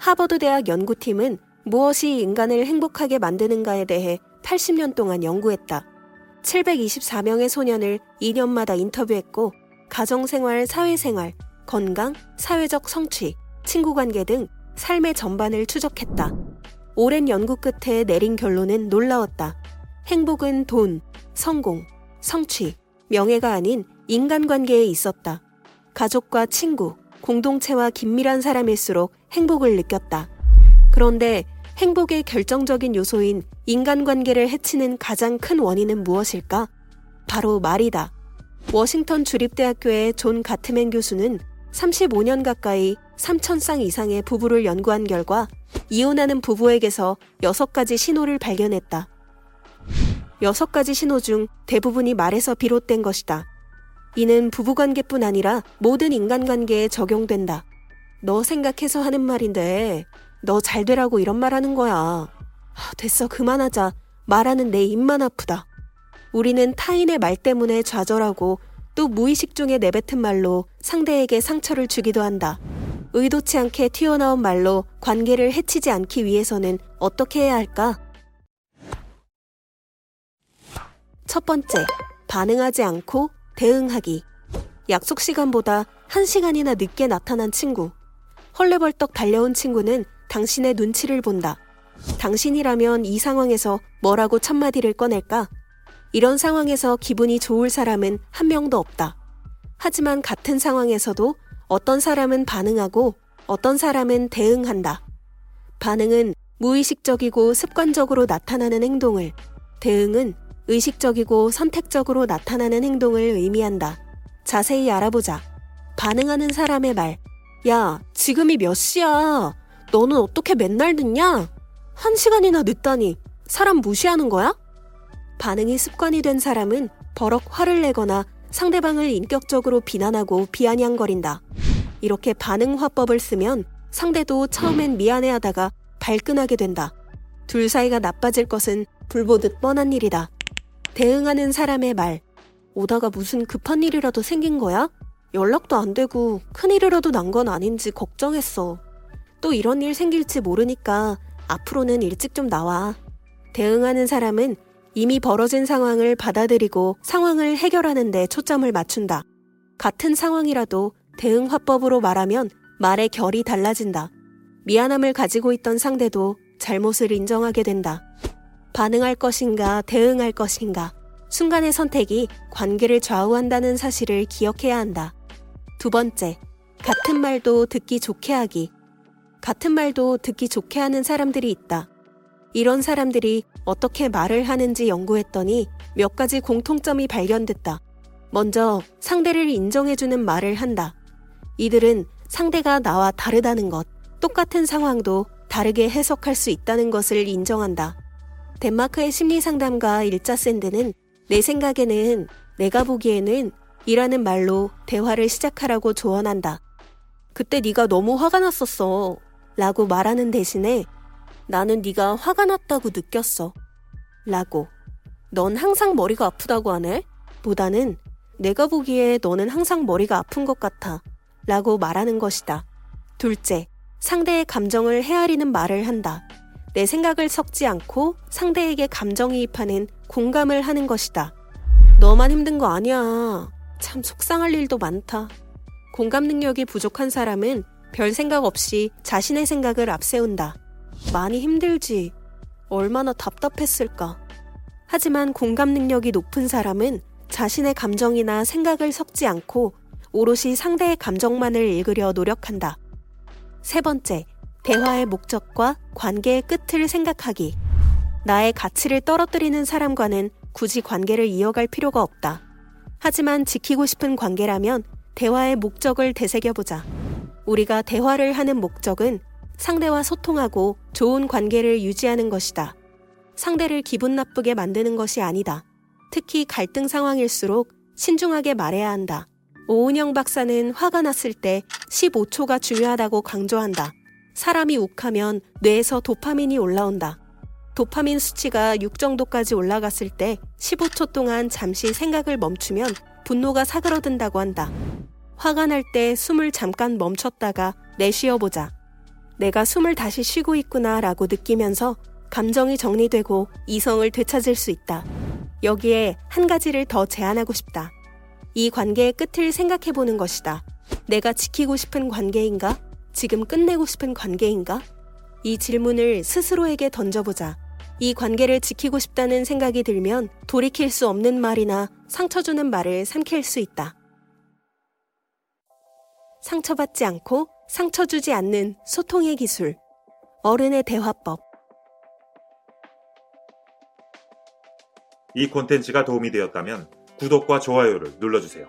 하버드 대학 연구팀은 무엇이 인간을 행복하게 만드는가에 대해 80년 동안 연구했다. 724명의 소년을 2년마다 인터뷰했고 가정생활, 사회생활, 건강, 사회적 성취, 친구관계 등 삶의 전반을 추적했다. 오랜 연구 끝에 내린 결론은 놀라웠다. 행복은 돈, 성공, 성취, 명예가 아닌 인간관계에 있었다. 가족과 친구, 공동체와 긴밀한 사람일수록 행복을 느꼈다. 그런데 행복의 결정적인 요소인 인간관계를 해치는 가장 큰 원인은 무엇일까? 바로 말이다. 워싱턴 주립대학교의 존 가트맨 교수는 35년 가까이 3천쌍 이상의 부부를 연구한 결과 이혼하는 부부에게서 6가지 신호를 발견했다. 6가지 신호 중 대부분이 말에서 비롯된 것이다. 이는 부부관계뿐 아니라 모든 인간관계에 적용된다. 너 생각해서 하는 말인데 너 잘 되라고 이런 말 하는 거야. 됐어 그만하자. 말하는 내 입만 아프다. 우리는 타인의 말 때문에 좌절하고 또 무의식 중에 내뱉은 말로 상대에게 상처를 주기도 한다. 의도치 않게 튀어나온 말로 관계를 해치지 않기 위해서는 어떻게 해야 할까? 첫 번째, 반응하지 않고 대응하기. 약속 시간보다 한 시간이나 늦게 나타난 친구. 헐레벌떡 달려온 친구는 당신의 눈치를 본다. 당신이라면 이 상황에서 뭐라고 첫마디를 꺼낼까? 이런 상황에서 기분이 좋을 사람은 한 명도 없다. 하지만 같은 상황에서도 어떤 사람은 반응하고 어떤 사람은 대응한다. 반응은 무의식적이고 습관적으로 나타나는 행동을, 대응은 의식적이고 선택적으로 나타나는 행동을 의미한다. 자세히 알아보자. 반응하는 사람의 말. 야, 지금이 몇 시야? 너는 어떻게 맨날 늦냐? 한 시간이나 늦다니. 사람 무시하는 거야? 반응이 습관이 된 사람은 버럭 화를 내거나 상대방을 인격적으로 비난하고 비아냥거린다. 이렇게 반응 화법을 쓰면 상대도 처음엔 미안해하다가 발끈하게 된다. 둘 사이가 나빠질 것은 불보듯 뻔한 일이다. 대응하는 사람의 말. 오다가 무슨 급한 일이라도 생긴 거야? 연락도 안 되고 큰일이라도 난 건 아닌지 걱정했어. 또 이런 일 생길지 모르니까 앞으로는 일찍 좀 나와. 대응하는 사람은 이미 벌어진 상황을 받아들이고 상황을 해결하는 데 초점을 맞춘다. 같은 상황이라도 대응 화법으로 말하면 말의 결이 달라진다. 미안함을 가지고 있던 상대도 잘못을 인정하게 된다. 반응할 것인가 대응할 것인가 순간의 선택이 관계를 좌우한다는 사실을 기억해야 한다. 두 번째, 같은 말도 듣기 좋게 하기. 같은 말도 듣기 좋게 하는 사람들이 있다. 이런 사람들이 어떻게 말을 하는지 연구했더니 몇 가지 공통점이 발견됐다. 먼저 상대를 인정해주는 말을 한다. 이들은 상대가 나와 다르다는 것, 똑같은 상황도 다르게 해석할 수 있다는 것을 인정한다. 덴마크의 심리 상담가 일자 샌드는 내 생각에는 내가 보기에는 이라는 말로 대화를 시작하라고 조언한다. 그때 네가 너무 화가 났었어. 라고 말하는 대신에 나는 네가 화가 났다고 느꼈어. 라고. 넌 항상 머리가 아프다고 하네? 보다는 내가 보기에 너는 항상 머리가 아픈 것 같아. 라고 말하는 것이다. 둘째, 상대의 감정을 헤아리는 말을 한다. 내 생각을 섞지 않고 상대에게 감정이입하는 공감을 하는 것이다. 너만 힘든 거 아니야. 참 속상할 일도 많다. 공감 능력이 부족한 사람은 별 생각 없이 자신의 생각을 앞세운다. 많이 힘들지. 얼마나 답답했을까. 하지만 공감 능력이 높은 사람은 자신의 감정이나 생각을 섞지 않고 오롯이 상대의 감정만을 읽으려 노력한다. 세 번째, 대화의 목적과 관계의 끝을 생각하기. 나의 가치를 떨어뜨리는 사람과는 굳이 관계를 이어갈 필요가 없다. 하지만 지키고 싶은 관계라면 대화의 목적을 되새겨보자. 우리가 대화를 하는 목적은 상대와 소통하고 좋은 관계를 유지하는 것이다. 상대를 기분 나쁘게 만드는 것이 아니다. 특히 갈등 상황일수록 신중하게 말해야 한다. 오은영 박사는 화가 났을 때 15초가 중요하다고 강조한다. 사람이 욱하면 뇌에서 도파민이 올라온다. 도파민 수치가 6 정도까지 올라갔을 때 15초 동안 잠시 생각을 멈추면 분노가 사그러든다고 한다. 화가 날 때 숨을 잠깐 멈췄다가 내쉬어보자. 내가 숨을 다시 쉬고 있구나 라고 느끼면서 감정이 정리되고 이성을 되찾을 수 있다. 여기에 한 가지를 더 제안하고 싶다. 이 관계의 끝을 생각해 보는 것이다. 내가 지키고 싶은 관계인가? 지금 끝내고 싶은 관계인가? 이 질문을 스스로에게 던져보자. 이 관계를 지키고 싶다는 생각이 들면 돌이킬 수 없는 말이나 상처 주는 말을 삼킬 수 있다. 상처받지 않고 상처 주지 않는 소통의 기술. 어른의 대화법. 이 콘텐츠가 도움이 되었다면 구독과 좋아요를 눌러주세요.